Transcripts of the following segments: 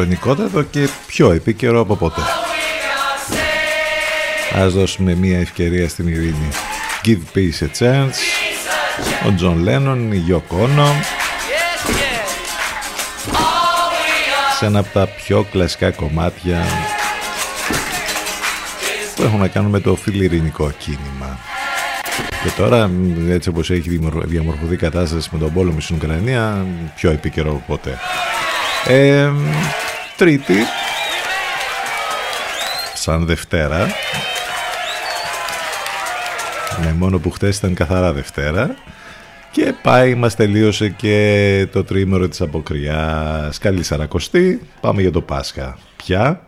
διαχρονικότατο και πιο επίκαιρο από ποτέ. Ας δώσουμε μια ευκαιρία στην ειρήνη. Give peace a chance. Ο Τζον Λένον, η Γιόκο Όνο. Σε ένα από τα πιο κλασικά κομμάτια που έχουν να κάνουν με το φιλειρηνικό κίνημα. Και τώρα, έτσι όπως έχει διαμορφωθεί η κατάσταση με τον πόλεμο στην Ουκρανία, πιο επίκαιρο από ποτέ. Τρίτη. Σαν Δευτέρα. Ναι, μόνο που χτες ήταν καθαρά Δευτέρα. Και πάει, μας τελείωσε και το τρίμερο της αποκριάς. Καλή Σαρακοστή, πάμε για το Πάσχα. Πια.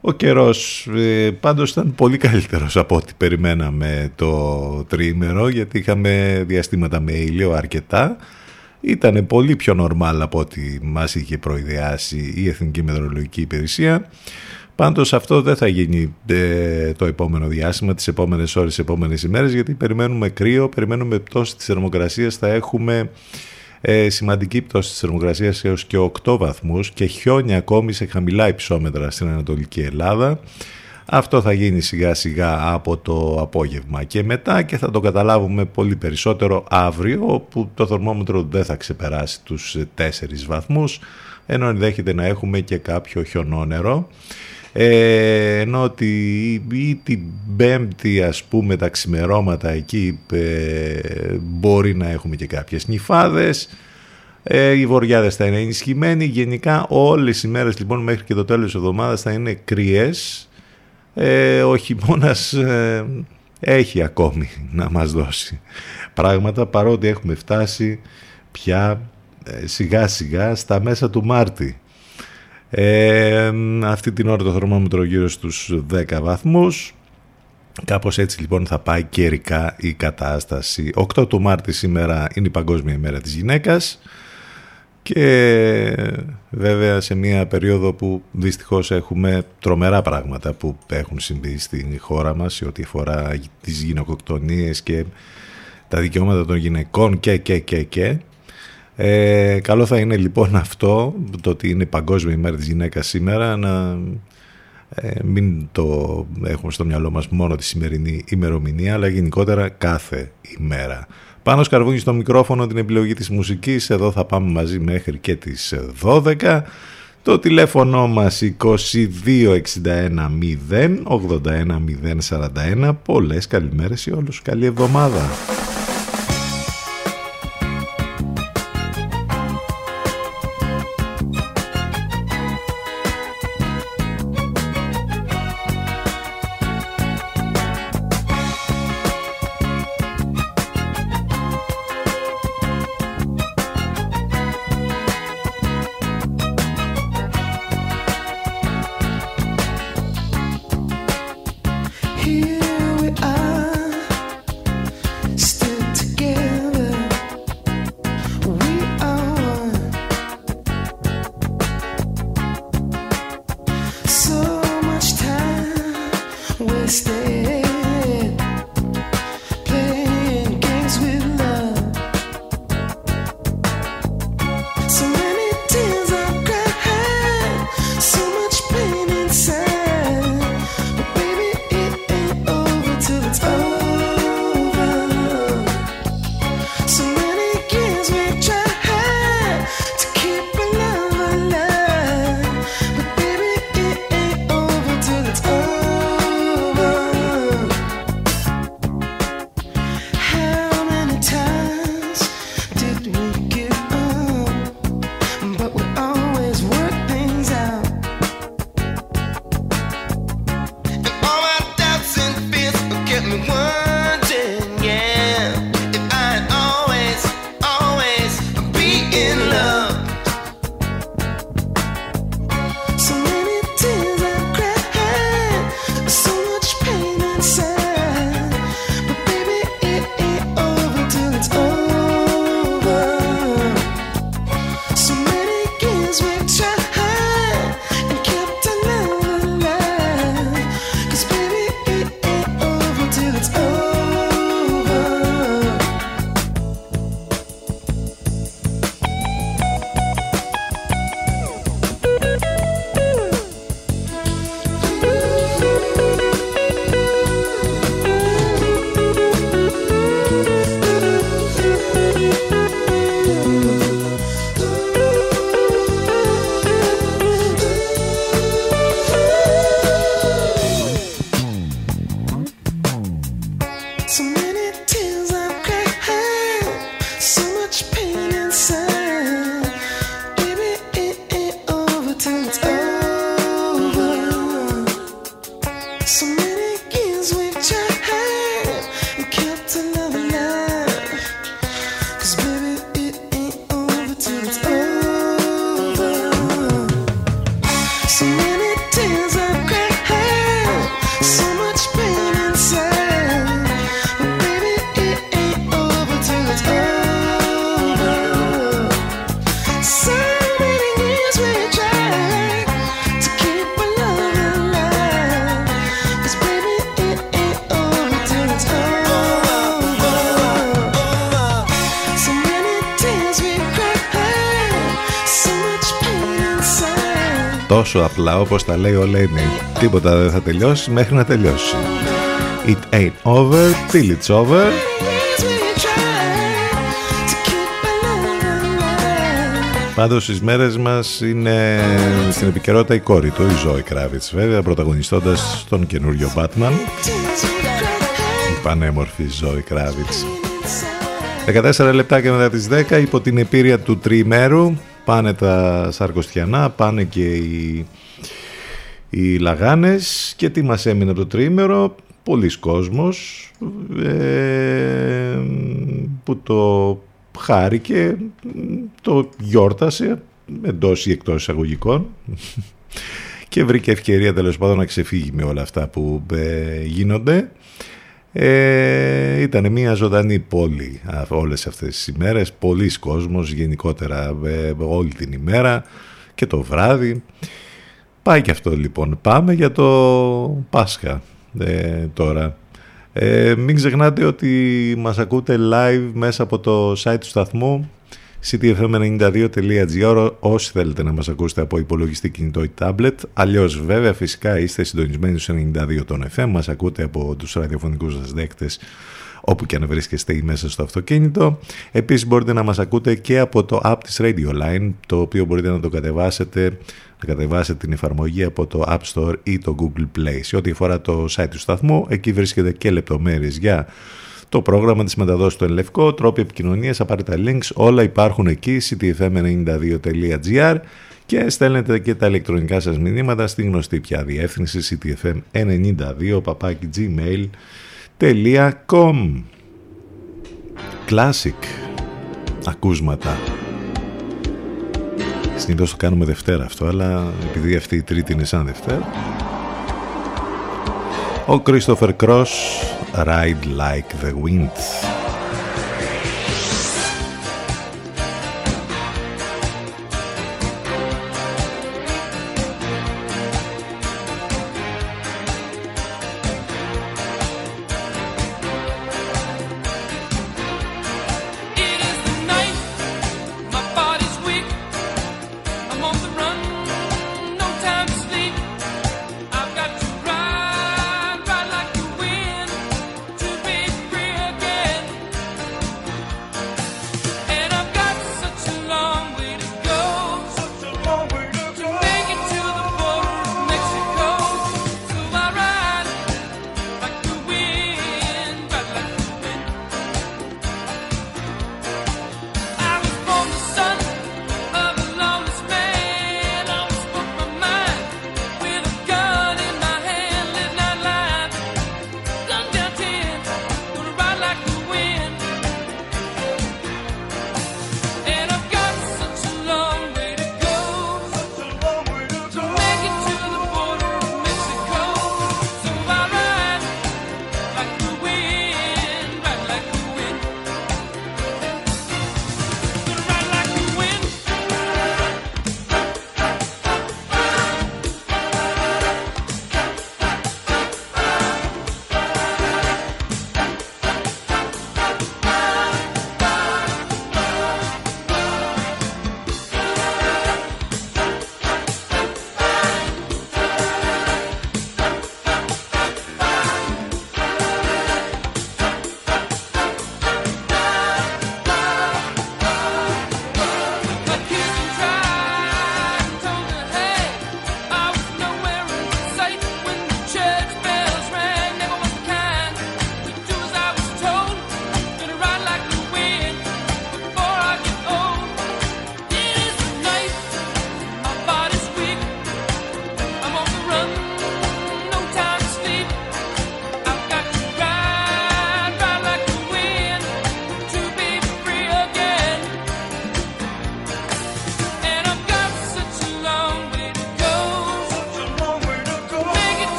Ο καιρός ε, πάντως ήταν πολύ καλύτερος από ό,τι περιμέναμε το τρίμερο, γιατί είχαμε διαστήματα με ήλιο αρκετά. Ήταν πολύ πιο νορμάλ από ό,τι μας είχε προειδεάσει η Εθνική Μετεωρολογική Υπηρεσία. Πάντως αυτό δεν θα γίνει ε, το επόμενο διάστημα, τις επόμενες ώρες, τις επόμενες ημέρες γιατί περιμένουμε κρύο, περιμένουμε πτώση της θερμοκρασίας, θα έχουμε ε, σημαντική πτώση της θερμοκρασίας έως και 8 βαθμούς και χιόνια ακόμη σε χαμηλά υψόμετρα στην Ανατολική Ελλάδα. Αυτό θα γίνει σιγά σιγά από το απόγευμα. Και μετά και θα το καταλάβουμε πολύ περισσότερο αύριο όπου το θερμόμετρο δεν θα ξεπεράσει τους 4 βαθμούς ενώ ενδέχεται να έχουμε και κάποιο χιονόνερο. Ε, ενώ ότι ή την πέμπτη ας πούμε τα ξημερώματα εκεί ε, μπορεί να έχουμε και κάποιες νυφάδες. Ε, οι βοριάδες θα είναι ενισχυμένοι. Γενικά όλες οι μέρες λοιπόν μέχρι και το τέλος της εβδομάδας θα είναι κρυές ε, ο χειμώνας ε, έχει ακόμη να μας δώσει πράγματα παρότι έχουμε φτάσει πια ε, σιγά σιγά στα μέσα του Μάρτη ε, αυτή την ώρα το θερμόμετρο γύρω στους 10 βαθμούς. Κάπως έτσι λοιπόν θα πάει καιρικά η κατάσταση. 8 του Μάρτη σήμερα είναι η Παγκόσμια ημέρα της γυναίκας και βέβαια σε μια περίοδο που δυστυχώς έχουμε τρομερά πράγματα που έχουν συμβεί στην χώρα μας σε ό,τι αφορά τις γυναικοκτονίες και τα δικαιώματα των γυναικών και και και και ε, καλό θα είναι λοιπόν αυτό, το ότι είναι Παγκόσμια ημέρα της γυναίκας σήμερα, να ε, μην το έχουμε στο μυαλό μας μόνο τη σημερινή ημερομηνία, αλλά γενικότερα κάθε ημέρα. Πάνω σκαρβούνι στο μικρόφωνο την επιλογή της μουσικής, εδώ θα πάμε μαζί μέχρι και τις 12. Το τηλέφωνο μας 2261 0 81 041. Πολλές καλημέρες σε όλους. Καλή εβδομάδα. to me. Τόσο απλά όπως τα λέει ο Λένι. Τίποτα δεν θα τελειώσει μέχρι να τελειώσει. It ain't over till it's over. Πάντως στις μέρες μας είναι στην επικαιρότητα η κόρη του, η Ζωή Κράβιτς βέβαια, πρωταγωνιστώντας τον καινούριο Batman. Η πανέμορφη Ζωή Κράβιτς. 14 λεπτάκια μετά τις 10 υπό την επίρρεια του τριημέρου πάνε τα Σαρκοστιανά, πάνε και οι, οι Λαγάνες και τι μας έμεινε από το τριήμερο, πολλοί κόσμος ε, που το χάρηκε, το γιόρτασε εντός ή εκτός εισαγωγικών και βρήκε ευκαιρία τέλος πάντων να ξεφύγει με όλα αυτά που ε, γίνονται. Ε, ήταν μια ζωντανή πόλη όλες αυτές τις ημέρες, πολλοί κόσμος γενικότερα ε, όλη την ημέρα και το βράδυ. Πάει και αυτό λοιπόν. Πάμε για το Πάσχα ε, τώρα. Ε, μην ξεχνάτε ότι μας ακούτε live μέσα από το site του σταθμού ctfm92.gr όσοι θέλετε να μας ακούσετε από υπολογιστή κινητό ή tablet αλλιώς βέβαια φυσικά είστε συντονισμένοι στους 92 των FM μας ακούτε από τους ραδιοφωνικούς σας δέκτες όπου και αν βρίσκεστε ή μέσα στο αυτοκίνητο. Επίσης μπορείτε να μας ακούτε και από το app της Radio Line, το οποίο μπορείτε να το κατεβάσετε, να κατεβάσετε την εφαρμογή από το App Store ή το Google Play. Σε ό,τι αφορά το site του σταθμού, εκεί βρίσκεται και λεπτομέρειες για το πρόγραμμα της μεταδόσης του Ελευκό, τρόποι επικοινωνίας, απαραίτητα links, όλα υπάρχουν εκεί, ctfm92.gr και στέλνετε και τα ηλεκτρονικά σας μηνύματα στη γνωστή πια διεύθυνση ctfm92 gmail.com Classic ακούσματα. Συνήθως το κάνουμε Δευτέρα αυτό αλλά επειδή αυτή η τρίτη είναι σαν Δευτέρα ο Christopher Cross Ride Like the Wind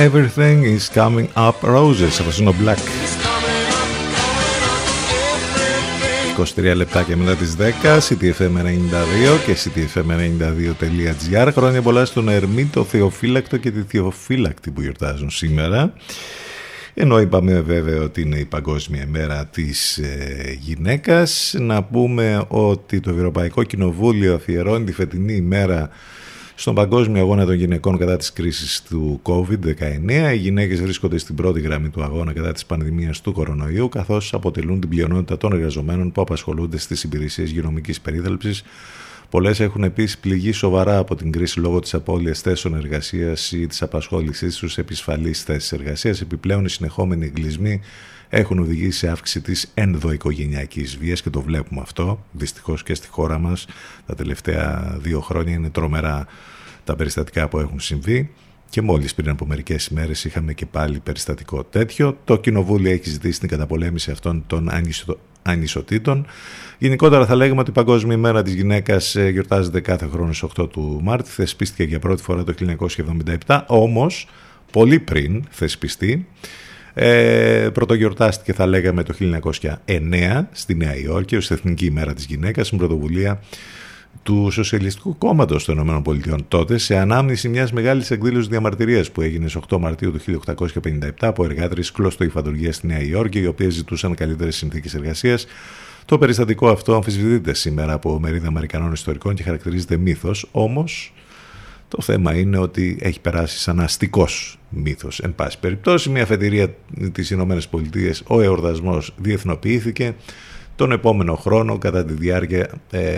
Everything Everything is coming is coming up roses. Αυτό είναι ο Black. is coming up, coming up. Everything 23 λεπτάκια μετά τις 10, CTFM92 και CTFM92.gr. Χρόνια πολλά στον Ερμή, το Θεοφύλακτο και τη Θεοφύλακτη που γιορτάζουν σήμερα. Ενώ είπαμε βέβαια ότι είναι η Παγκόσμια ημέρα της ε, γυναίκας, να πούμε ότι το Ευρωπαϊκό Κοινοβούλιο αφιερώνει τη φετινή ημέρα στον Παγκόσμιο Αγώνα των Γυναικών κατά της κρίσης του COVID-19. Οι γυναίκες βρίσκονται στην πρώτη γραμμή του αγώνα κατά της πανδημίας του κορονοϊού, καθώς αποτελούν την πλειονότητα των εργαζομένων που απασχολούνται στις υπηρεσίες υγειονομικής περίθαλψης. Πολλές έχουν επίσης πληγεί σοβαρά από την κρίση λόγω της απώλειας θέσεων εργασίας ή της απασχόλησής τους σε επισφαλείς θέσεις εργασίας. Επιπλέον οι συνεχόμενοι εγκλισμοί έχουν οδηγήσει σε αύξηση της ενδοοικογενειακής βίας και το βλέπουμε αυτό δυστυχώς και στη χώρα μας τα τελευταία δύο χρόνια είναι τρομερά τα περιστατικά που έχουν συμβεί και μόλις πριν από μερικές ημέρες είχαμε και πάλι περιστατικό τέτοιο. Το Κοινοβούλιο έχει ζητήσει την καταπολέμηση αυτών των ανισο... ανισοτήτων. Γενικότερα θα λέγαμε ότι η Παγκόσμια ημέρα της γυναίκας ε, γιορτάζεται κάθε χρόνο στις 8 του Μάρτη. Θεσπίστηκε για πρώτη φορά το 1977, όμως πολύ πριν θεσπιστεί. Ε, πρωτογιορτάστηκε θα λέγαμε το 1909 στη Νέα Υόρκη ως Εθνική ημέρα της γυναίκας στην πρωτοβουλία του Σοσιαλιστικού Κόμματος των ΗΠΑ τότε σε ανάμνηση μιας μεγάλης εκδήλωσης διαμαρτυρίας που έγινε στις 8 Μαρτίου του 1857 από εργάτρες κλωστο υφαντουργία στη Νέα Υόρκη, οι οποίες ζητούσαν καλύτερες συνθήκες εργασίας. Το περιστατικό αυτό αμφισβητείται σήμερα από μερίδα Αμερικανών ιστορικών και χαρακτηρίζεται μύθος, όμως το θέμα είναι ότι έχει περάσει σαν αστικός μύθος. Εν πάση περιπτώσει, μια αφετηρία της ΗΠΑ, ο εορτασμός διεθνοποιήθηκε τον επόμενο χρόνο κατά τη διάρκεια ε,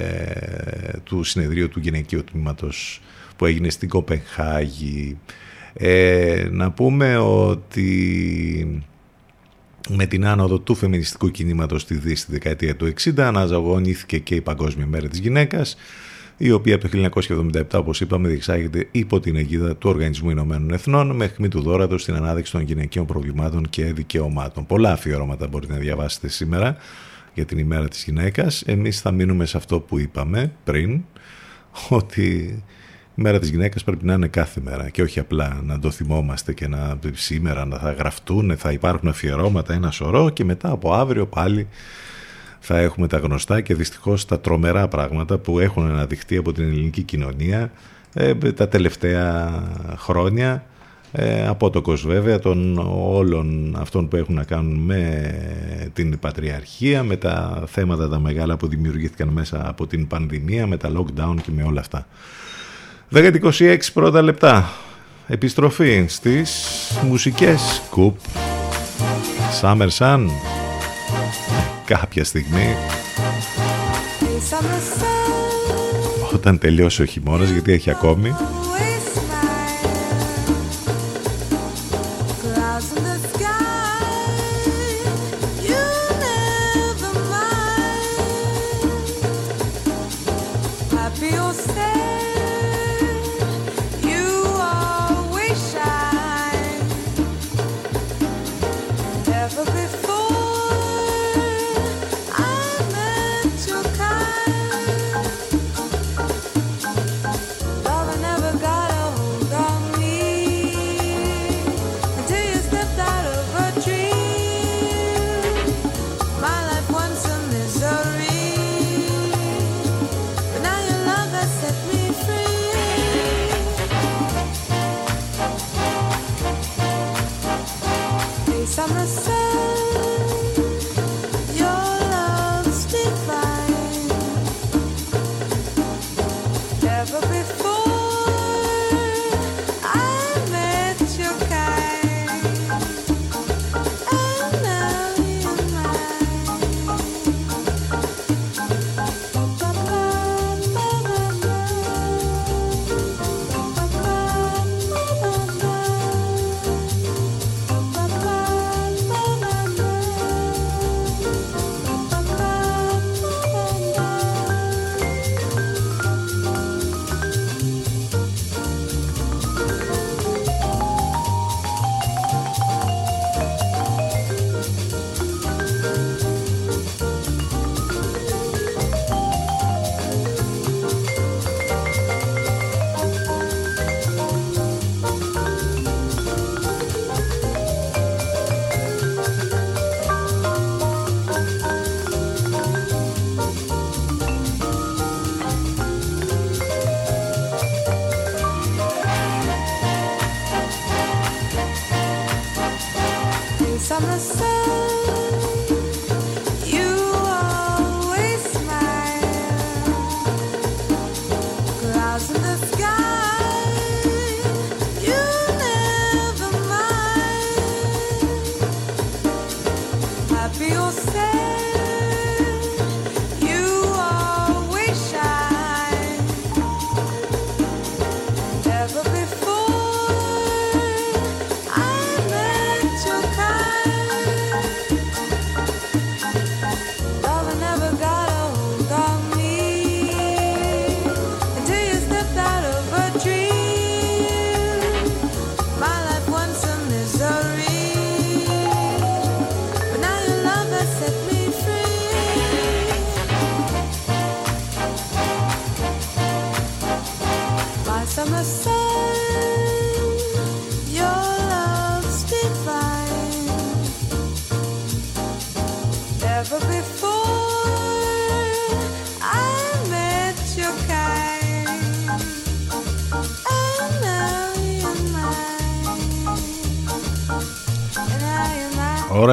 του συνεδρίου του γυναικείου τμήματος που έγινε στην Κοπεχάγη. Ε, να πούμε ότι με την άνοδο του φεμινιστικού κινήματος στη Δύση στη δεκαετία του 60 αναζωογονήθηκε και η Παγκόσμια Μέρα της Γυναίκας η οποία από το 1977 όπως είπαμε διεξάγεται υπό την αιγίδα του Οργανισμού Ηνωμένων Εθνών με χμή του δόρατος στην ανάδειξη των γυναικείων προβλημάτων και δικαιωμάτων. Πολλά αφιερώματα μπορείτε να διαβάσετε σήμερα για την ημέρα της γυναίκας. Εμείς θα μείνουμε σε αυτό που είπαμε πριν, ότι η μέρα της γυναίκας πρέπει να είναι κάθε μέρα και όχι απλά να το θυμόμαστε και να σήμερα να θα γραφτούν, θα υπάρχουν αφιερώματα ένα σωρό και μετά από αύριο πάλι θα έχουμε τα γνωστά και δυστυχώς τα τρομερά πράγματα που έχουν αναδειχθεί από την ελληνική κοινωνία ε, τα τελευταία χρόνια ε, από το κος βέβαια των όλων αυτών που έχουν να κάνουν με την πατριαρχία, με τα θέματα τα μεγάλα που δημιουργήθηκαν μέσα από την πανδημία, με τα lockdown και με όλα αυτά. 10-26 πρώτα λεπτά. Επιστροφή στις μουσικές κουπ. Summer Sun. Κάποια στιγμή. Όταν τελειώσει ο χειμώνας, γιατί έχει ακόμη.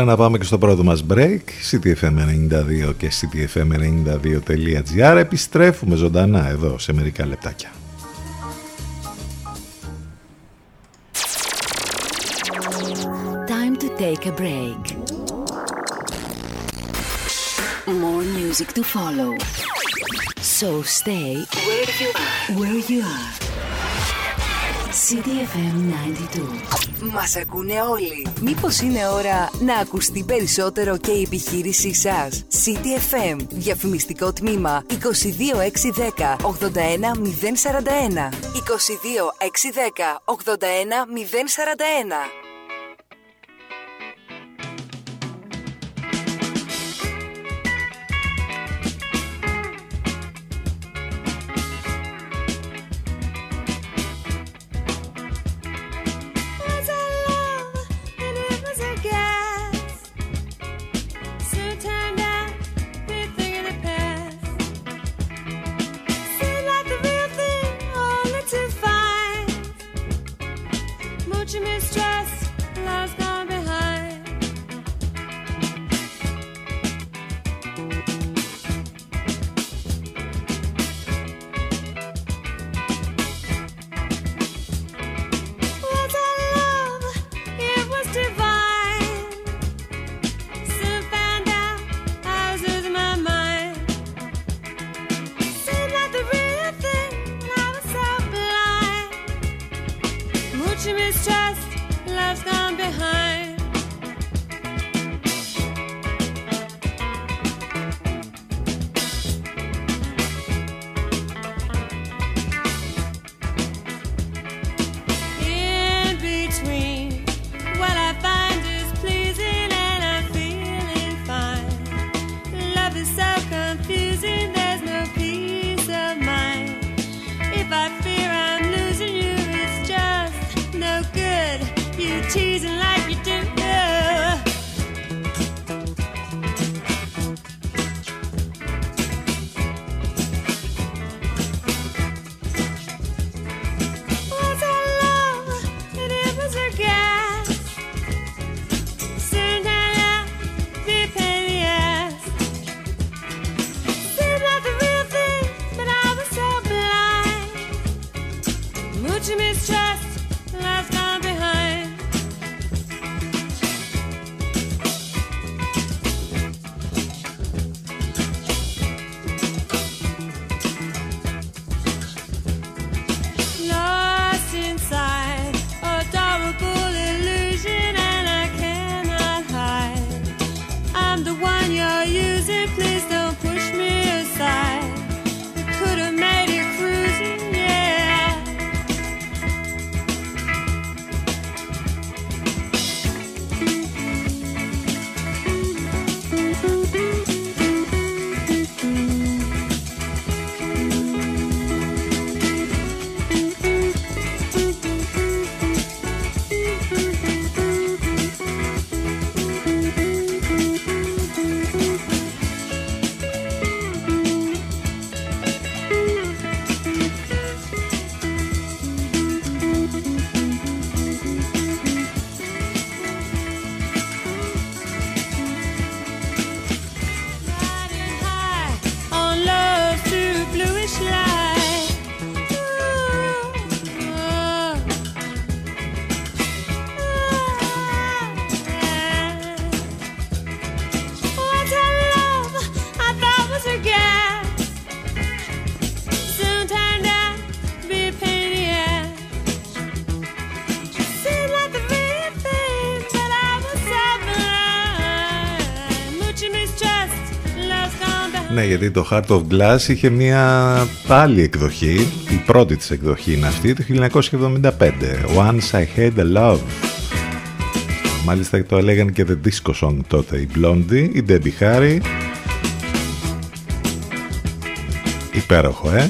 Να πάμε και στο πρώτο μας break ctfm92 και ctfm92.gr Επιστρέφουμε ζωντανά εδώ σε μερικά λεπτάκια Time to take a break. More music to follow. So stay where you are. Where you are. CDFM 92. Μας ακούνε όλοι. Μήπως είναι ώρα να ακουστεί περισσότερο και η επιχείρησή σας; CDFM. Διαφημιστικό τμήμα 22610 81041. 22610 81041. Γιατί το Heart of Glass είχε μια άλλη εκδοχή, η πρώτη της εκδοχή είναι αυτή, το 1975, Once I Had a Love. Μάλιστα το έλεγαν και The Disco Song τότε, η Blondie, η Debbie Harry. Υπέροχο, ε!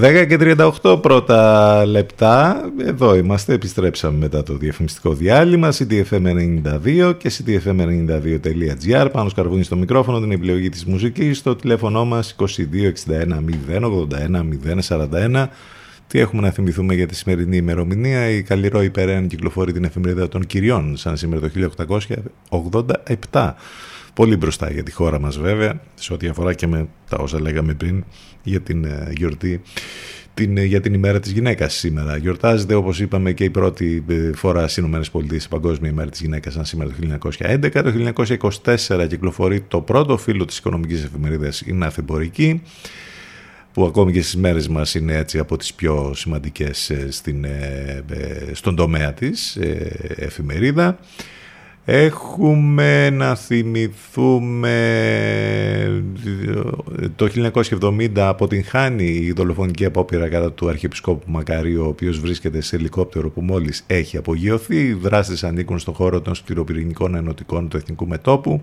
10 και 38 πρώτα λεπτά. Εδώ είμαστε, επιστρέψαμε μετά το διαφημιστικό διάλειμμα. CTFM92 και CTFM92.gr. Πάνω σκαρβούνι στο μικρόφωνο την επιλογή της μουσικής. Στο τηλέφωνο μας 2261 081 041 Τι έχουμε να θυμηθούμε για τη σημερινή ημερομηνία; Η Καλλιρό Υπερέαν κυκλοφορεί την εφημερίδα των κυριών, σαν σήμερα το 1887. Πολύ μπροστά για τη χώρα μας βέβαια, σε ό,τι αφορά και με τα όσα λέγαμε πριν για την ε, γιορτή την, ε, για την ημέρα της γυναίκας σήμερα. Γιορτάζεται όπως είπαμε και η πρώτη ε, φορά στις ΗΠΑ η Παγκόσμια ημέρα της γυναίκας σαν σήμερα το 1911. Το 1924 κυκλοφορεί το πρώτο φύλλο της οικονομικής εφημερίδας η Ναυθεμπορική που ακόμη και στις μέρες μας είναι έτσι από τις πιο σημαντικές ε, στην, ε, ε, στον τομέα της ε, εφημερίδα. Έχουμε να θυμηθούμε το 1970 αποτυγχάνει η δολοφονική απόπειρα κατά του Αρχιεπισκόπου Μακαρίου ο οποίος βρίσκεται σε ελικόπτερο που μόλις έχει απογειωθεί. Οι δράστες ανήκουν στον χώρο των σκληροπυρηνικών ενωτικών του Εθνικού Μετόπου.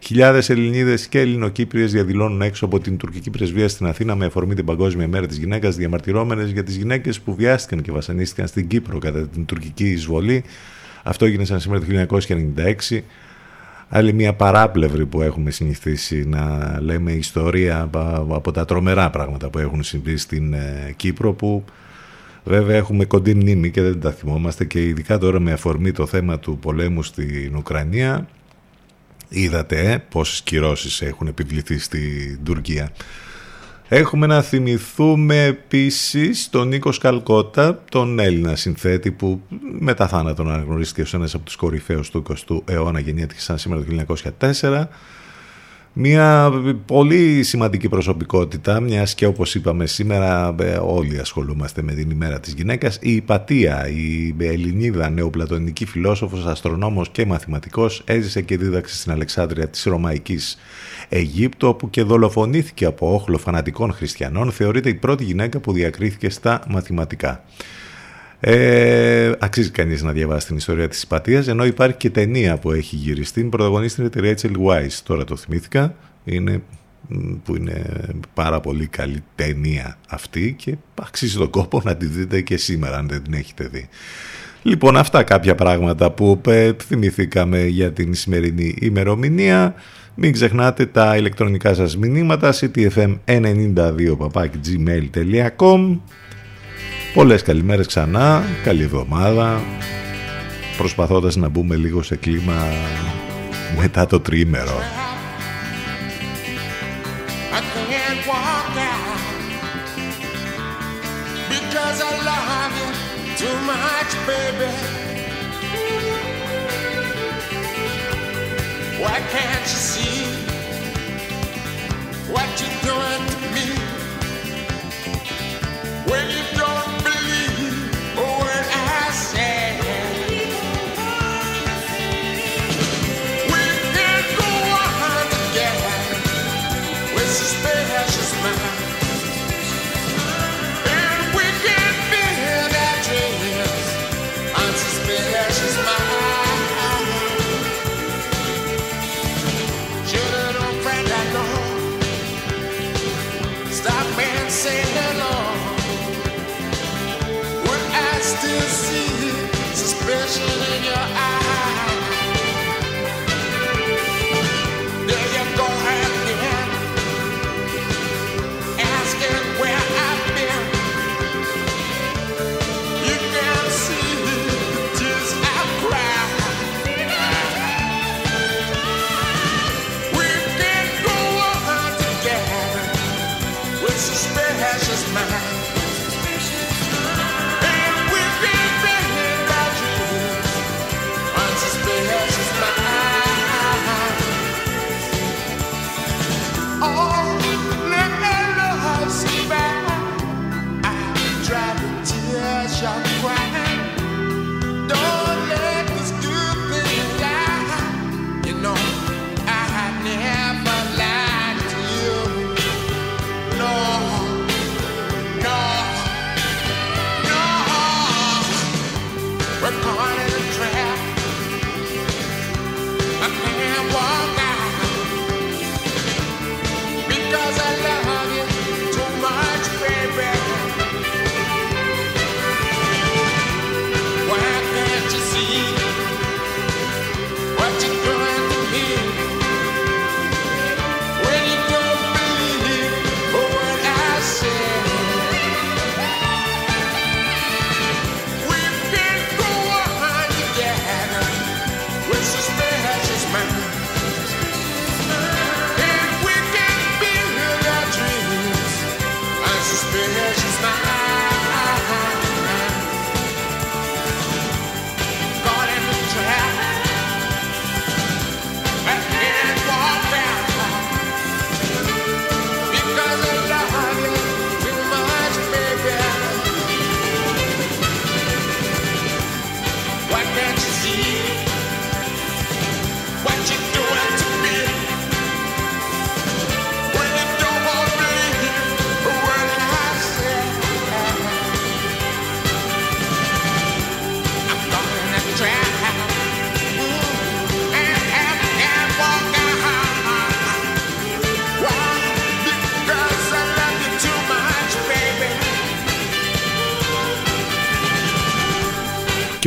Χιλιάδες Ελληνίδες και Ελληνοκύπριες διαδηλώνουν έξω από την τουρκική πρεσβεία στην Αθήνα με αφορμή την Παγκόσμια Μέρα της Γυναίκας διαμαρτυρώμενες για τις γυναίκες που βιάστηκαν και βασανίστηκαν στην Κύπρο κατά την τουρκική εισβολή αυτό έγινε σαν σήμερα το 1996. Άλλη μια παράπλευρη που έχουμε συνηθίσει να λέμε ιστορία από τα τρομερά πράγματα που έχουν συμβεί στην ε, Κύπρο που βέβαια έχουμε κοντή μνήμη και δεν τα θυμόμαστε και ειδικά τώρα με αφορμή το θέμα του πολέμου στην Ουκρανία είδατε ε, πόσες κυρώσεις έχουν επιβληθεί στην Τουρκία. Έχουμε να θυμηθούμε επίσης τον Νίκος Σκαλκότα, τον Έλληνα συνθέτη που μετά θάνατον αναγνωρίστηκε ως ένας από τους κορυφαίους του 20ου αιώνα γεννήθηκε σαν σήμερα το 1904. Μια πολύ σημαντική προσωπικότητα, μιας και όπως είπαμε σήμερα ε, όλοι ασχολούμαστε με την ημέρα της γυναίκας. Η Υπατία, η Ελληνίδα νεοπλατωνική φιλόσοφος, αστρονόμος και μαθηματικός, έζησε και δίδαξε στην Αλεξάνδρεια της Ρωμαϊκής Αιγύπτου, όπου και δολοφονήθηκε από όχλο φανατικών χριστιανών, θεωρείται η πρώτη γυναίκα που διακρίθηκε στα μαθηματικά. Ε, αξίζει κανείς να διαβάσει την ιστορία της Υπατία, ενώ υπάρχει και ταινία που έχει γυριστεί. Την πρωταγωνίστρια τη Rachel Weisz, τώρα το θυμήθηκα. Είναι, που είναι πάρα πολύ καλή ταινία αυτή και αξίζει τον κόπο να τη δείτε και σήμερα, αν δεν την έχετε δει. Λοιπόν, αυτά κάποια πράγματα που ε, θυμηθήκαμε για την σημερινή ημερομηνία. Μην ξεχνάτε τα ηλεκτρονικά σας μηνύματα ctfm92.gmail.com Πολλές καλημέρες ξανά, καλή εβδομάδα. Προσπαθώντας να μπούμε λίγο σε κλίμα μετά το τρίμερο.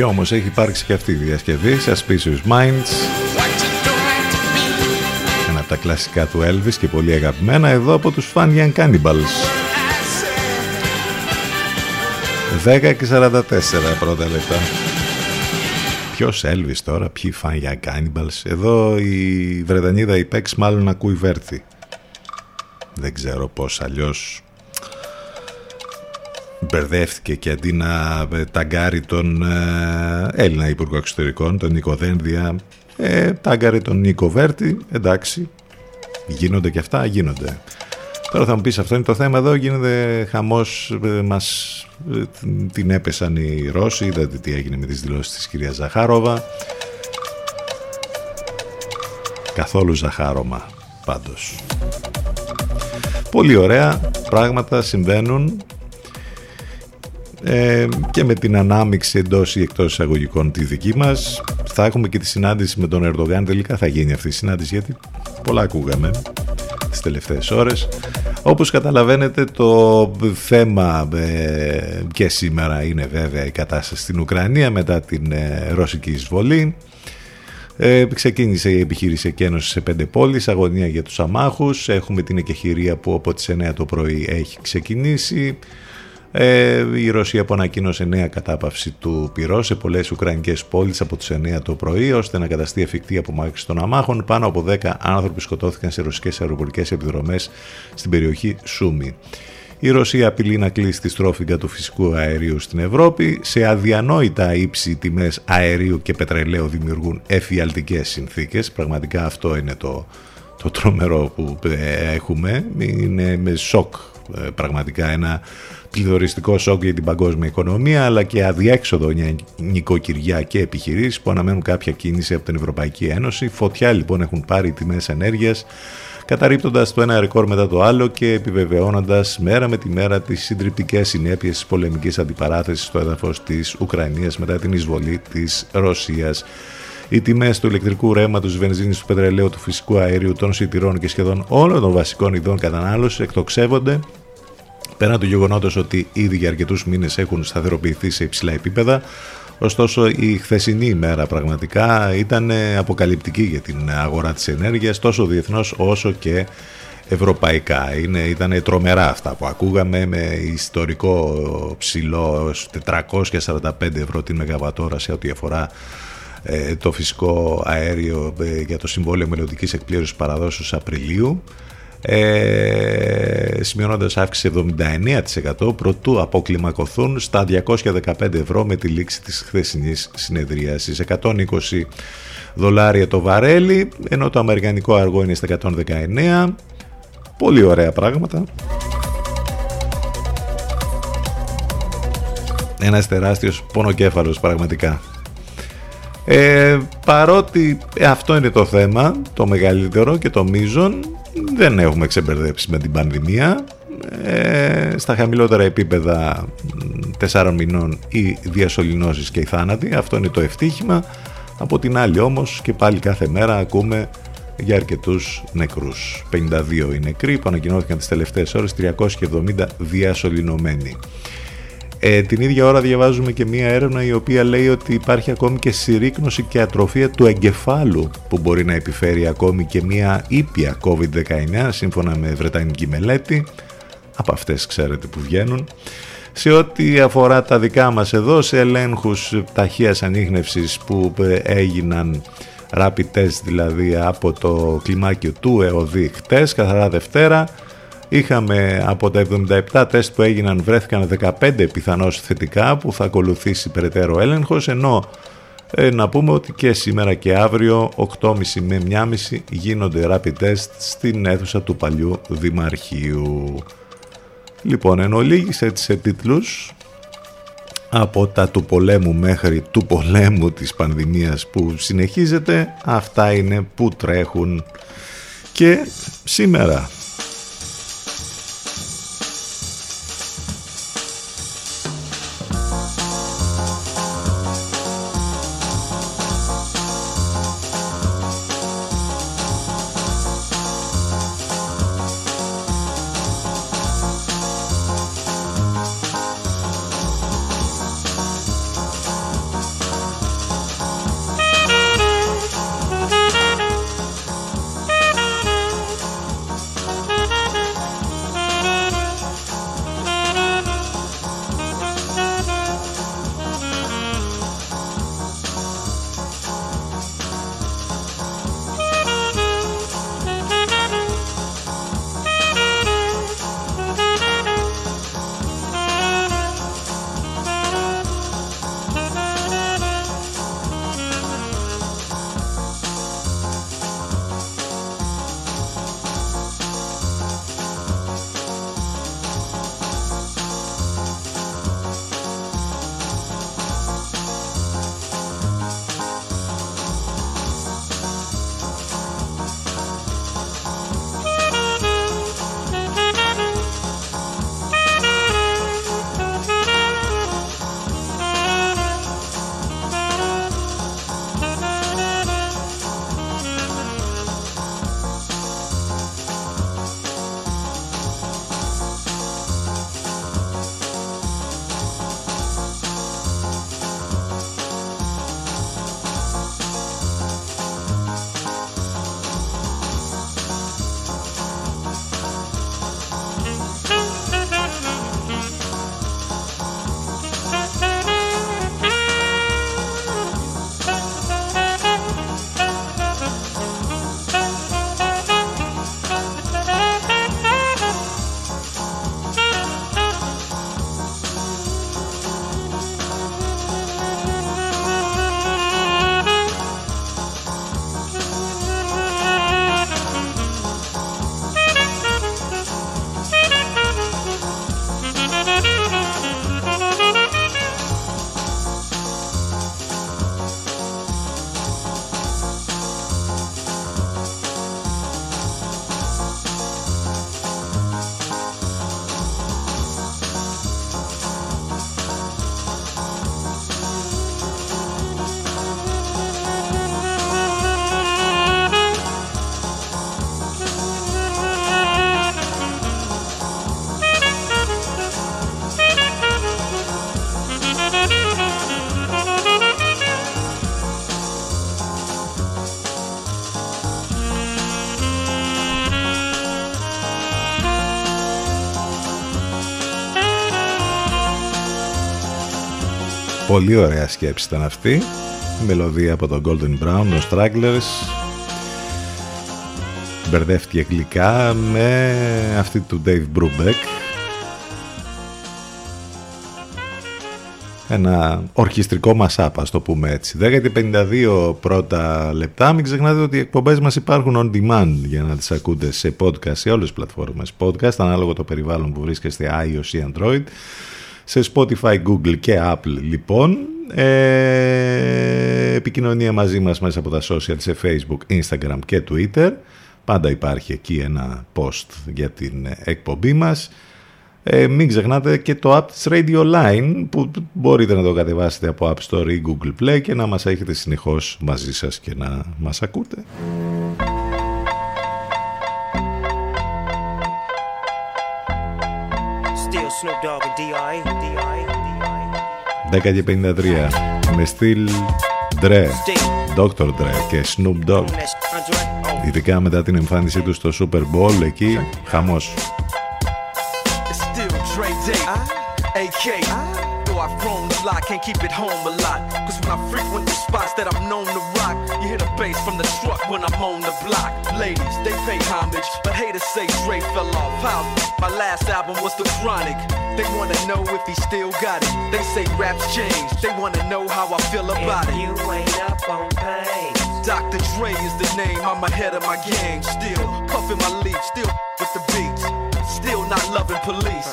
Όμως έχει υπάρξει και αυτή η διασκευή Suspicious Minds. Ένα από τα κλασικά του Elvis και πολύ αγαπημένα εδώ από τους Fun Young Cannibals. 10 και 44 πρώτα λεπτά. Ποιος Elvis τώρα, ποιοι Fun Young Cannibals; Εδώ η Βρετανίδα η Πέξ μάλλον ακούει Βέρθη. Δεν ξέρω πώς αλλιώς μπερδεύτηκε και αντί να ε, ταγκάρει τον ε, Έλληνα Υπουργό Εξωτερικών, τον Νίκο Δένδια, ε, τάγκαρε τον Νίκο Βέρτη, εντάξει, γίνονται και αυτά, γίνονται. Τώρα θα μου πεις αυτό είναι το θέμα εδώ, γίνεται χαμός, ε, μας ε, την έπεσαν οι Ρώσοι, είδατε τι έγινε με τις δηλώσεις της κυρίας Ζαχάροβα. Καθόλου ζαχάρωμα πάντως. Πολύ ωραία πράγματα συμβαίνουν ε, και με την ανάμειξη εντός ή εκτός εισαγωγικών τη δική μας. Θα έχουμε και τη συνάντηση με τον Ερντογάν. Τελικά θα γίνει αυτή η συνάντηση γιατί πολλά ακούγαμε τις τελευταίες ώρες. Όπως καταλαβαίνετε το θέμα ε, και σήμερα είναι βέβαια η κατάσταση στην Ουκρανία μετά την ε, ρωσική εισβολή. Ε, ξεκίνησε η επιχείρηση εκένωσης σε πέντε πόλεις, αγωνία για τους αμάχους. Έχουμε την εκεχηρία που από τις 9 το πρωί έχει ξεκινήσει. Ε, η Ρωσία που ανακοίνωσε νέα κατάπαυση του πυρός σε πολλές Ουκρανικές πόλεις από τις 9 το πρωί, ώστε να καταστεί εφικτή απομάκρυνση των αμάχων. Πάνω από 10 άνθρωποι σκοτώθηκαν σε ρωσικές αεροπορικές επιδρομές στην περιοχή Σούμι. Η Ρωσία απειλεί να κλείσει τη στρόφιγγα του φυσικού αερίου στην Ευρώπη. Σε αδιανόητα ύψη τιμές αερίου και πετρελαίου δημιουργούν εφιαλτικές συνθήκες. Πραγματικά αυτό είναι το, το τρομερό που ε, έχουμε. Είναι με σοκ ε, πραγματικά ένα πληθωριστικό σοκ για την παγκόσμια οικονομία, αλλά και αδιέξοδο για νοικοκυριά και επιχειρήσεις που αναμένουν κάποια κίνηση από την Ευρωπαϊκή Ένωση. Φωτιά λοιπόν έχουν πάρει οι τιμές ενέργειας, καταρρύπτοντας το ένα ρεκόρ μετά το άλλο και επιβεβαιώνοντας μέρα με τη μέρα τις συντριπτικές συνέπειες της πολεμικής αντιπαράθεσης στο έδαφος της Ουκρανίας μετά την εισβολή της Ρωσίας. Οι τιμές του ηλεκτρικού ρεύματος, της βενζίνης, του πετρελαίου, του φυσικού αερίου, των σιτηρών και σχεδόν όλων των βασικών ειδών κατανάλωσης εκτοξεύονται Πέραν του γεγονότος ότι ήδη για αρκετούς μήνες έχουν σταθεροποιηθεί σε υψηλά επίπεδα, ωστόσο η χθεσινή ημέρα πραγματικά ήταν αποκαλυπτική για την αγορά της ενέργειας τόσο διεθνώς όσο και ευρωπαϊκά. Είναι, ήταν τρομερά αυτά που ακούγαμε με ιστορικό ψηλό 445 ευρώ την μεγαβατόρα σε ό,τι αφορά ε, το φυσικό αέριο ε, για το συμβόλαιο μελλοντικής εκπλήρωσης παραδόσεως Απριλίου ε, σημειώνοντας αύξηση 79% προτού αποκλιμακωθούν στα 215 ευρώ με τη λήξη της χθεσινής συνεδρίασης. 120 δολάρια το βαρέλι ενώ το αμερικανικό αργό είναι στα 119 πολύ ωραία πράγματα. Ένας τεράστιος πονοκέφαλος πραγματικά. Ε, παρότι αυτό είναι το θέμα το μεγαλύτερο και το μείζον δεν έχουμε ξεμπερδέψει με την πανδημία. Ε, στα χαμηλότερα επίπεδα 4 μηνών οι διασωληνώσεις και οι θάνατοι. Αυτό είναι το ευτύχημα. Από την άλλη όμως και πάλι κάθε μέρα ακούμε για αρκετούς νεκρούς. 52 οι νεκροί που ανακοινώθηκαν τις τελευταίες ώρες, 370 διασωληνωμένοι. Ε, την ίδια ώρα διαβάζουμε και μία έρευνα η οποία λέει ότι υπάρχει ακόμη και συρρήκνωση και ατροφία του εγκεφάλου που μπορεί να επιφέρει ακόμη και μία ήπια COVID-19 σύμφωνα με βρετανική μελέτη. Από αυτές ξέρετε που βγαίνουν. Σε ό,τι αφορά τα δικά μας εδώ σε ελέγχους ταχείας ανείχνευσης που έγιναν rapid test δηλαδή από το κλιμάκιο του ΕΟΔΗ χτες καθαρά Δευτέρα Είχαμε από τα 77 τεστ που έγιναν βρέθηκαν 15 πιθανώς θετικά που θα ακολουθήσει περαιτέρω έλεγχος ενώ ε, να πούμε ότι και σήμερα και αύριο 8.30 με 1.30 γίνονται rapid test στην αίθουσα του παλιού Δημαρχείου. Λοιπόν, εν ολίγης έτσι σε τίτλους από τα του πολέμου μέχρι του πολέμου της πανδημίας που συνεχίζεται αυτά είναι που τρέχουν και σήμερα Πολύ ωραία σκέψη ήταν αυτή. Η μελωδία από τον Golden Brown, ο Stragglers. Μπερδεύτηκε γλυκά με αυτή του Dave Brubeck. Ένα ορχιστρικό μασάπα, ας το πούμε έτσι. 10 και 52 πρώτα λεπτά. Μην ξεχνάτε ότι οι εκπομπές μας υπάρχουν on demand για να τις ακούτε σε podcast, σε όλες τις πλατφόρμες podcast, ανάλογα το περιβάλλον που βρίσκεστε iOS ή Android. Σε Spotify, Google και Apple λοιπόν. Ε, επικοινωνία μαζί μας μέσα από τα social σε Facebook, Instagram και Twitter. Πάντα υπάρχει εκεί ένα post για την εκπομπή μας. Ε, μην ξεχνάτε και το app της Radio Line που μπορείτε να το κατεβάσετε από App Store ή Google Play και να μας έχετε συνεχώς μαζί σας και να μας ακούτε. 10 και 53 με στυλ Dre, Dr. Dre και Snoop Dogg. That's Andre. Oh, Ειδικά μετά την εμφάνισή του στο Super Bowl εκεί, χαμός. It's still Dre Day. AK. Though I've grown a lot, can't keep it home a lot. Cause when I frequent the spots that I'm known to rock, you hear the bass from the truck when I'm on the block. Ladies, they pay homage, but haters say Dre fell off. How? My last album was The Chronic. They wanna know if he still got it. They say raps changed. They wanna know how I feel about if it. you ain't up on things, Dr. Dre is the name, I'm ahead of my gang. Still puffing my leaf, still with the beats. Still not loving police.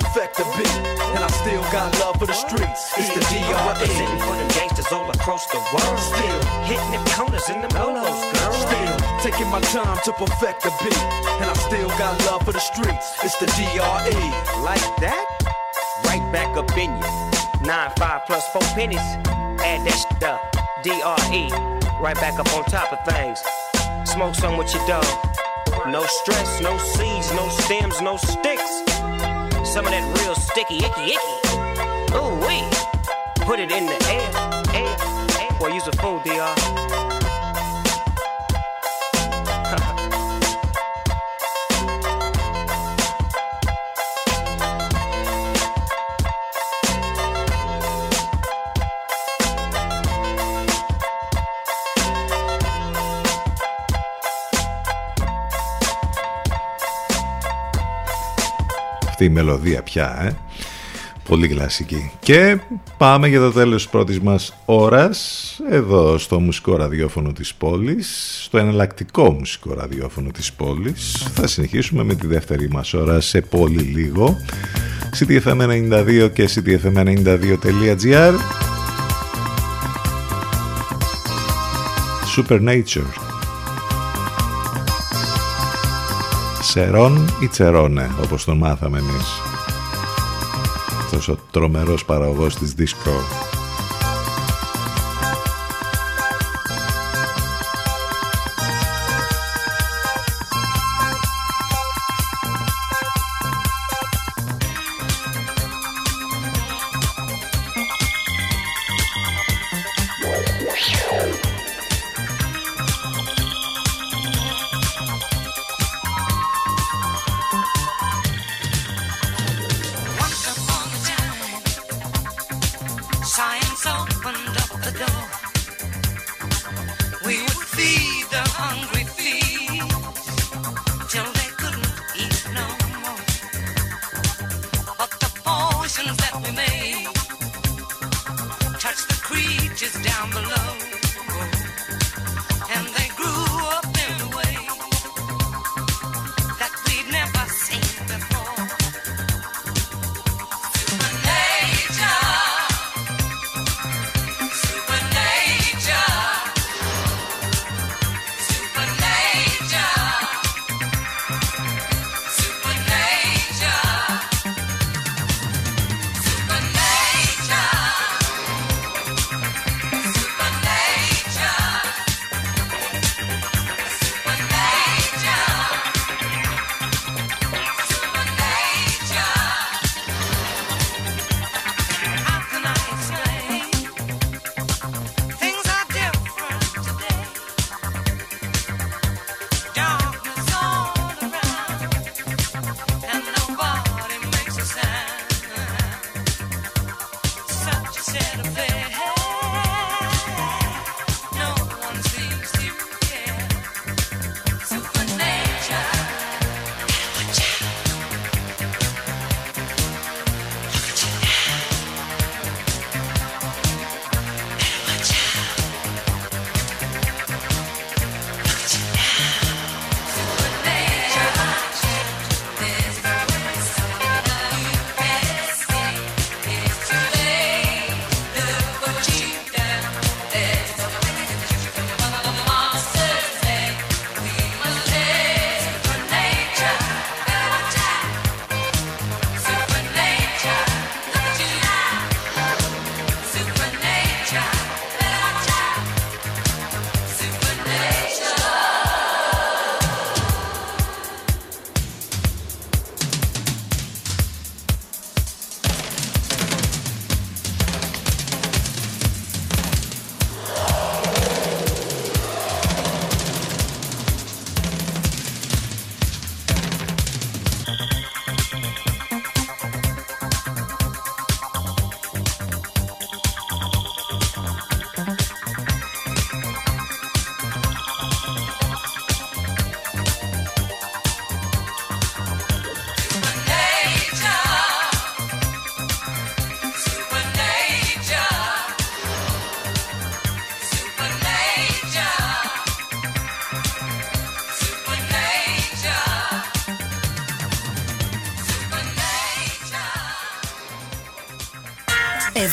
perfect the beat, and I still got love for the streets. It's the I'm DRE. representing for them gangsters all across the world. Still. hitting them corners in them lolos, girl. Still taking my time to perfect the beat, and I still got love for the streets. It's the DRE. Like that? Right back up in you. Nine, five plus four pennies. Add that shit up. DRE. Right back up on top of things. Smoke some with your dog. No stress, no seeds, no stems, no sticks. Some of that real sticky, icky, icky. Ooh, wee. Put it in the air, air, air. Boy, use a fool, DR. η μελωδία πια, ε. Πολύ κλασική. Και πάμε για το τέλος της πρώτης μας ώρας, εδώ στο μουσικό ραδιόφωνο της πόλης, στο εναλλακτικό μουσικό ραδιόφωνο της πόλης. Θα συνεχίσουμε με τη δεύτερη μας ώρα σε πολύ λίγο. CTFM92 και CTFM92.gr Supernature Σερών ή Τσερόνε όπως τον μάθαμε εμείς. Αυτός ο τρομερός παραγωγός της disco down below,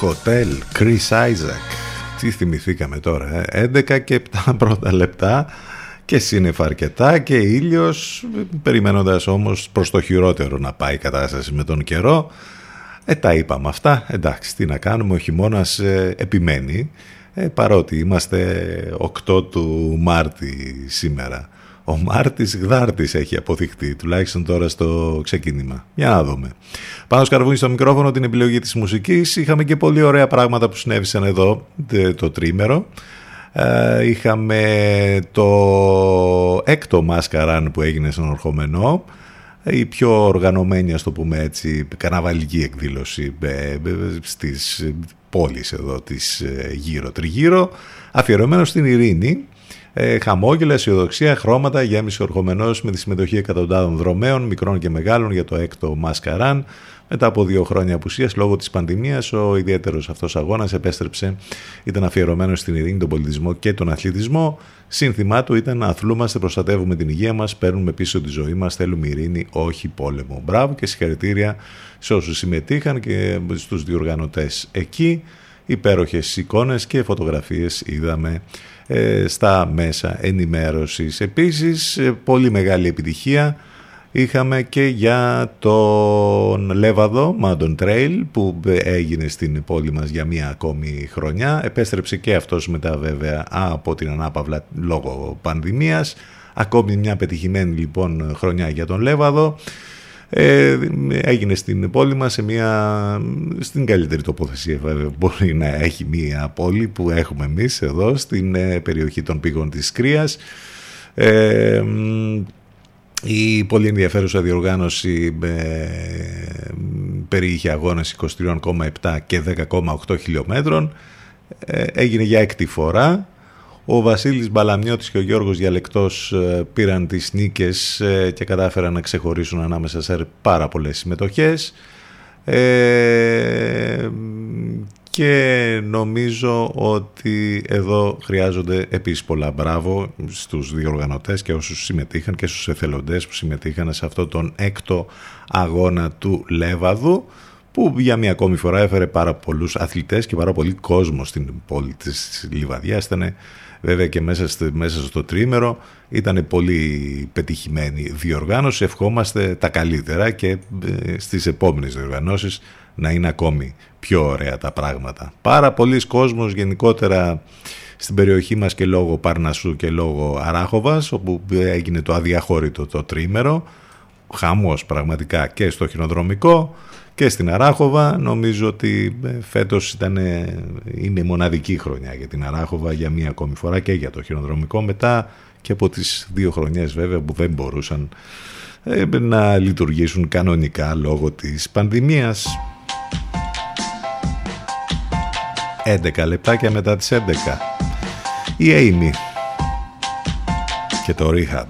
Hotel, Chris Isaac. Τι θυμηθήκαμε τώρα, ε; 11 και 7 πρώτα λεπτά και σύννεφα αρκετά και ήλιος, περιμένοντας όμως προς το χειρότερο να πάει η κατάσταση με τον καιρό. Ε, τα είπαμε αυτά, εντάξει, τι να κάνουμε, ο χειμώνας ε, επιμένει, ε, παρότι είμαστε 8 του Μάρτη σήμερα. Ο Μάρτης Γδάρτης έχει αποδειχτεί, τουλάχιστον τώρα στο ξεκίνημα. Για να δούμε. Πάνω σκαρβούνι στο μικρόφωνο την επιλογή της μουσικής. Είχαμε και πολύ ωραία πράγματα που συνέβησαν εδώ το τρίμερο. Ε, είχαμε το έκτο μάσκαραν που έγινε στον Ορχομενό η πιο οργανωμένη, ας το πούμε έτσι, καναβαλική εκδήλωση ε, ε, στις πόλεις εδώ της γύρω τριγύρω, αφιερωμένο στην ειρήνη ε, χαμόγελα, αισιοδοξία, χρώματα, γέμισε ορχομενός με τη συμμετοχή εκατοντάδων δρομέων, μικρών και μεγάλων για το έκτο Μασκαράν. Μετά από δύο χρόνια απουσίας λόγω της πανδημίας, ο ιδιαίτερος αυτός αγώνας επέστρεψε, ήταν αφιερωμένος στην ειρήνη, τον πολιτισμό και τον αθλητισμό. Σύνθημά του ήταν αθλούμαστε, προστατεύουμε την υγεία μας, παίρνουμε πίσω τη ζωή μας, θέλουμε ειρήνη, όχι πόλεμο. Μπράβο και συγχαρητήρια σε όσους συμμετείχαν και στους διοργανωτές εκεί. Υπέροχες εικόνες και φωτογραφίες είδαμε ε, στα μέσα ενημέρωσης. Επίσης, ε, πολύ μεγάλη επιτυχία είχαμε και για τον Λέβαδο Mountain Trail που έγινε στην πόλη μας για μία ακόμη χρονιά. Επέστρεψε και αυτός μετά βέβαια από την ανάπαυλα λόγω πανδημίας. Ακόμη μια πετυχημένη λοιπόν χρονιά για τον Λέβαδο ε, έγινε στην πόλη μας σε μια, στην καλύτερη τοποθεσία βέβαια μπορεί να έχει μια πόλη που έχουμε εμείς εδώ στην ε, περιοχή των πήγων της Κρίας ε, η πολύ ενδιαφέρουσα διοργάνωση ε, περιείχε αγώνες 23,7 και 10,8 χιλιόμετρων ε, έγινε για έκτη φορά ο Βασίλης Μπαλαμιώτης και ο Γιώργος Διαλεκτός ε, πήραν τις νίκες ε, και κατάφεραν να ξεχωρίσουν ανάμεσα σε πάρα πολλές συμμετοχές. Ε, και νομίζω ότι εδώ χρειάζονται επίσης πολλά μπράβο στους διοργανωτές και όσους συμμετείχαν και στους εθελοντές που συμμετείχαν σε αυτό τον έκτο αγώνα του Λέβαδου που για μια ακόμη φορά έφερε πάρα πολλούς αθλητές και πάρα πολύ κόσμο στην πόλη της Λιβαδιάς. Ήταν Βέβαια και μέσα, στο, μέσα στο τρίμερο ήταν πολύ πετυχημένη διοργάνωση. Ευχόμαστε τα καλύτερα και ε, στις επόμενες διοργανώσεις να είναι ακόμη πιο ωραία τα πράγματα. Πάρα πολλοί κόσμος γενικότερα στην περιοχή μας και λόγω Παρνασού και λόγω Αράχοβας όπου έγινε το αδιαχώρητο το τρίμερο χαμός πραγματικά και στο χειροδρομικό και στην Αράχοβα. Νομίζω ότι ε, φέτος ήταν, είναι μοναδική χρονιά για την Αράχοβα για μία ακόμη φορά και για το χειροδρομικό μετά και από τις δύο χρονιές βέβαια που δεν μπορούσαν ε, να λειτουργήσουν κανονικά λόγω της πανδημίας. 11 λεπτάκια μετά τις 11. Η Amy και το Rehab.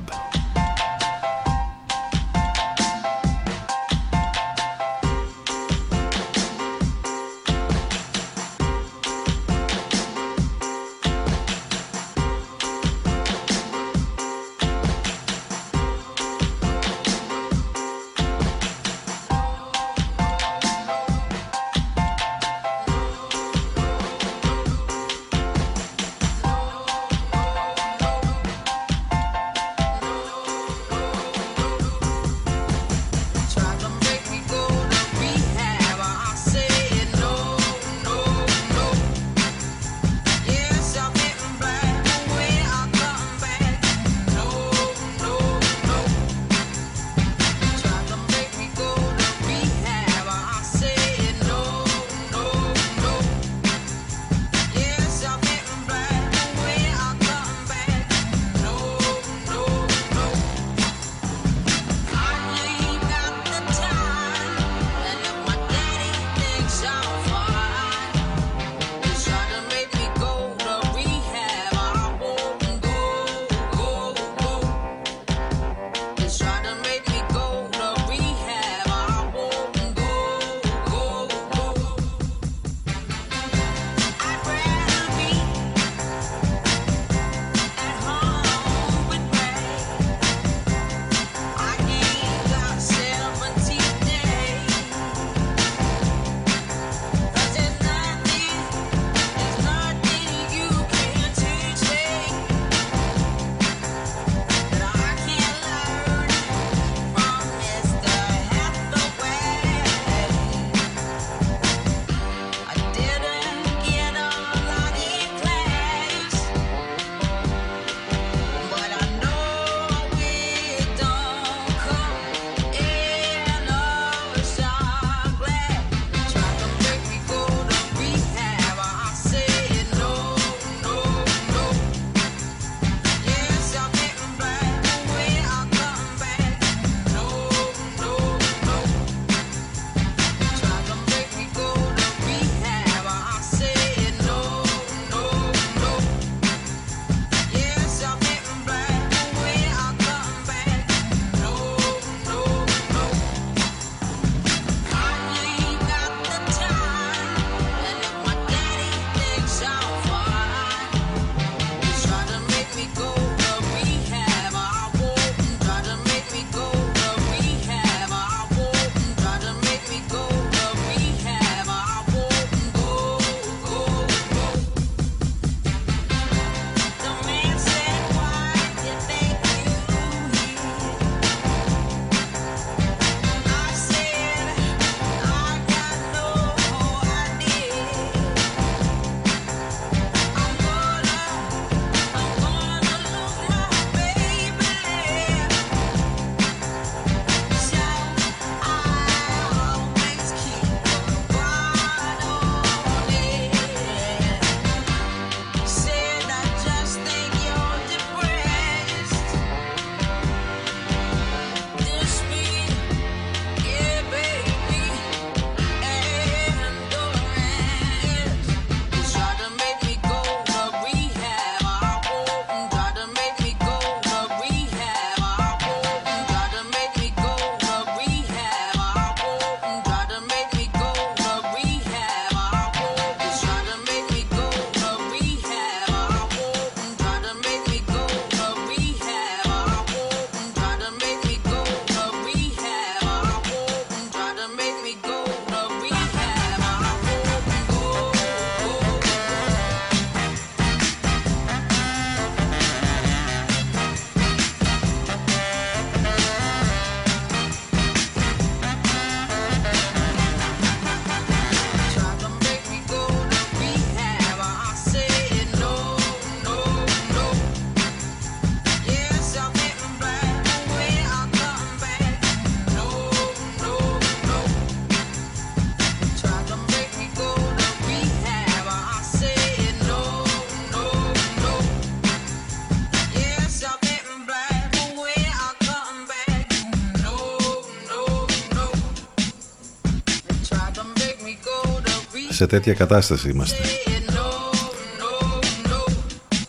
Σε τέτοια κατάσταση είμαστε.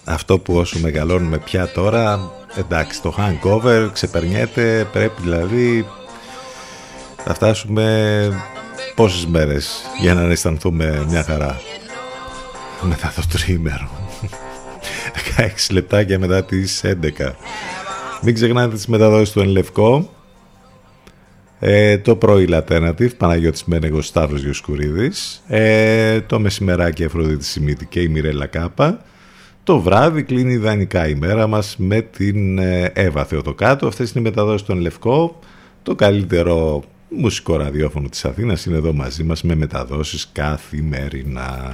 Αυτό που όσο μεγαλώνουμε πια τώρα, εντάξει, το hangover ξεπερνιέται, πρέπει δηλαδή θα φτάσουμε πόσες μέρες για να αισθανθούμε μια χαρά μετά το τριήμερο. 16 λεπτάκια μετά τις 11. Μην ξεχνάτε τις μεταδόσεις του Ενλευκό. Ε, το πρωί Alternative, Παναγιώτης Μένεγος, Σταύρος Γιοσκουρίδης. Ε, το μεσημεράκι Αφροδίτης Σιμίτη και η Μιρέλα Κάπα. Το βράδυ κλείνει ιδανικά η μέρα μας με την ε, Εύα Θεοτοκάτου. Αυτές είναι οι μεταδόσεις του Ενλευκό. Το καλύτερο μουσικό ραδιόφωνο της Αθήνας είναι εδώ μαζί μας με μεταδόσεις καθημερινά.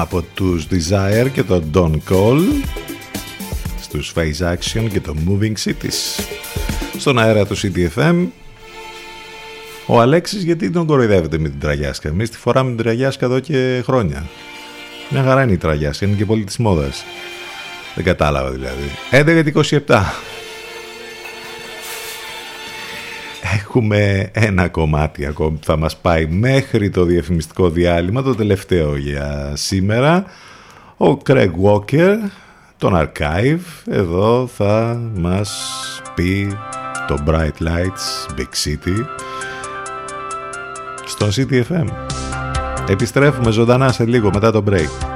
Από τους Desire και το Don't Call στους Face Action και το Moving Cities. Στον αέρα του CTFM ο Αλέξης γιατί τον κοροϊδεύετε με την τραγιάσκα; Εμείς τη φοράμε την τραγιάσκα εδώ και χρόνια. Μια χαρά είναι η τραγιάσκα είναι και πολύ της μόδας. Δεν κατάλαβα δηλαδή. 11.27 Έχουμε ένα κομμάτι ακόμη που θα μας πάει μέχρι το διαφημιστικό διάλειμμα, το τελευταίο για σήμερα. Ο Craig Walker, τον Archive, εδώ θα μας πει το Bright Lights Big City στο CTFM. Επιστρέφουμε ζωντανά σε λίγο μετά το break. Time to take a break.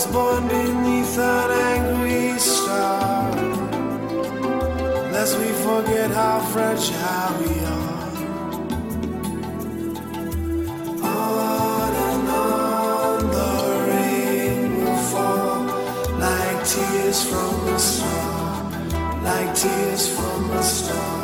Us born beneath an angry star, lest we forget how fragile we are. On and on the rain will fall like tears from a star, like tears from a star.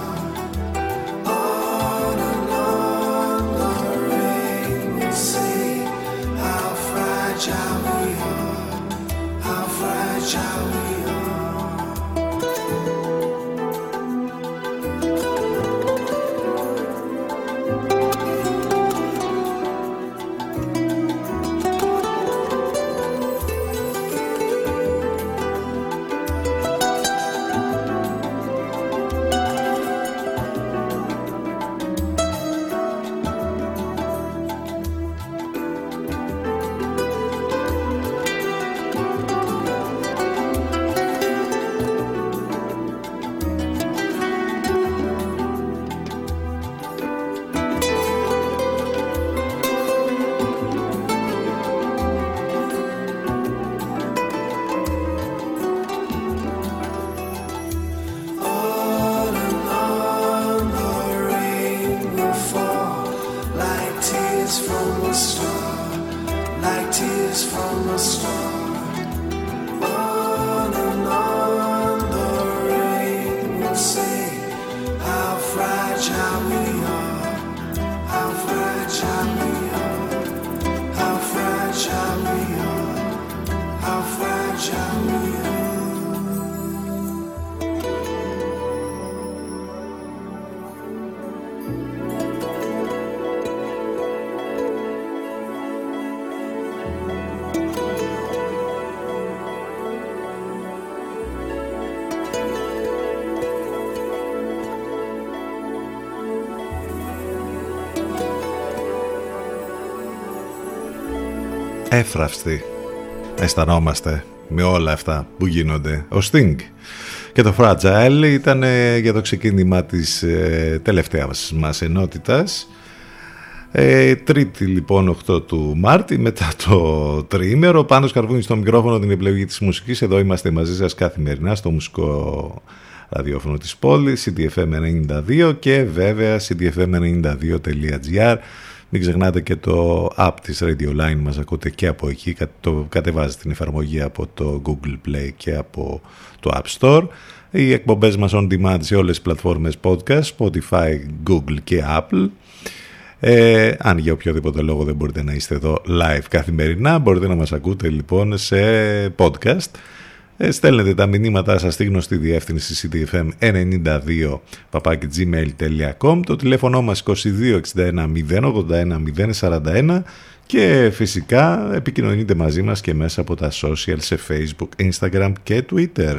Εύθραυστοι αισθανόμαστε με όλα αυτά που γίνονται. Ο Sting και το Fragile ήταν ε, για το ξεκίνημα της ε, τελευταίας μας ενότητας. Ε, τρίτη λοιπόν 8 του Μάρτη μετά το τριήμερο πάνω σκαρβούνι στο μικρόφωνο την επιλογή της μουσικής εδώ είμαστε μαζί σας καθημερινά στο μουσικό ραδιόφωνο της πόλης CDFM92 και βέβαια CDFM92.gr μην ξεχνάτε και το app της Radio Line μας ακούτε και από εκεί το κατεβάζετε την εφαρμογή από το Google Play και από το App Store. Οι εκπομπές μας on demand σε όλες τις πλατφόρμες podcast Spotify, Google και Apple. Ε, αν για οποιοδήποτε λόγο δεν μπορείτε να είστε εδώ live καθημερινά μπορείτε να μας ακούτε λοιπόν σε podcast ε, στέλνετε τα μηνύματά σας στη γνωστή διεύθυνση cdfm92-gmail.com Το τηλέφωνο μας 2261-081-041 και φυσικά επικοινωνείτε μαζί μας και μέσα από τα social σε facebook, instagram και twitter.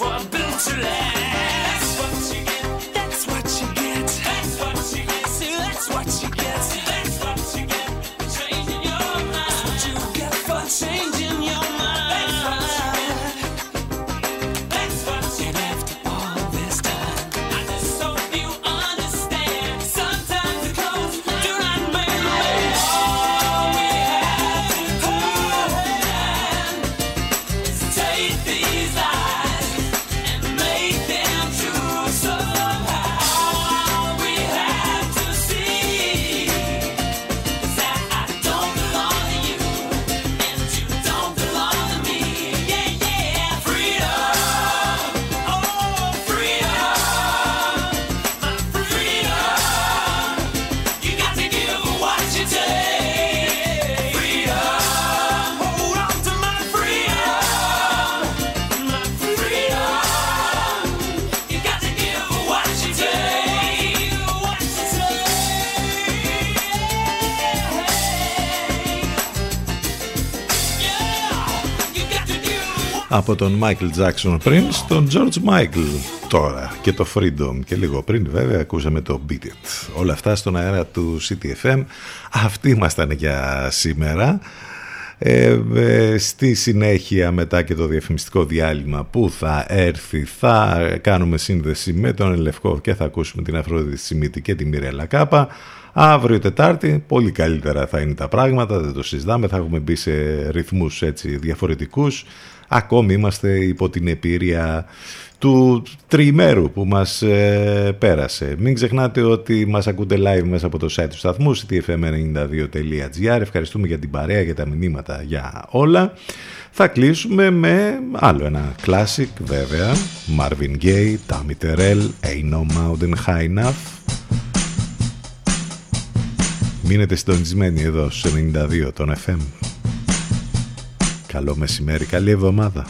was built to last. Από τον Michael Jackson πριν στον George Michael τώρα. Και το Freedom και λίγο πριν βέβαια ακούσαμε το Beat It. Όλα αυτά στον αέρα του CTFM αυτοί ήμασταν για σήμερα. Ε, ε, στη συνέχεια μετά και το διαφημιστικό διάλειμμα που θα έρθει θα κάνουμε σύνδεση με τον Ελευκό και θα ακούσουμε την Αφρόδητη Σιμίτη και τη Μιρέλα Κάπα. Αύριο Τετάρτη πολύ καλύτερα θα είναι τα πράγματα, δεν το συζητάμε, θα έχουμε μπει σε ρυθμούς έτσι διαφορετικούς. Ακόμη είμαστε υπό την επίρρεια του τριημέρου που μας ε, πέρασε. Μην ξεχνάτε ότι μας ακούτε live μέσα από το site του σταθμού ctfm92.gr Ευχαριστούμε για την παρέα, για τα μηνύματα, για όλα. Θα κλείσουμε με άλλο ένα classic βέβαια. Marvin Gaye, Tammy Terrell, Ain't No Mountain High Enough. Μείνετε συντονισμένοι εδώ στους 92 των FM. Καλό μεσημέρι, καλή εβδομάδα.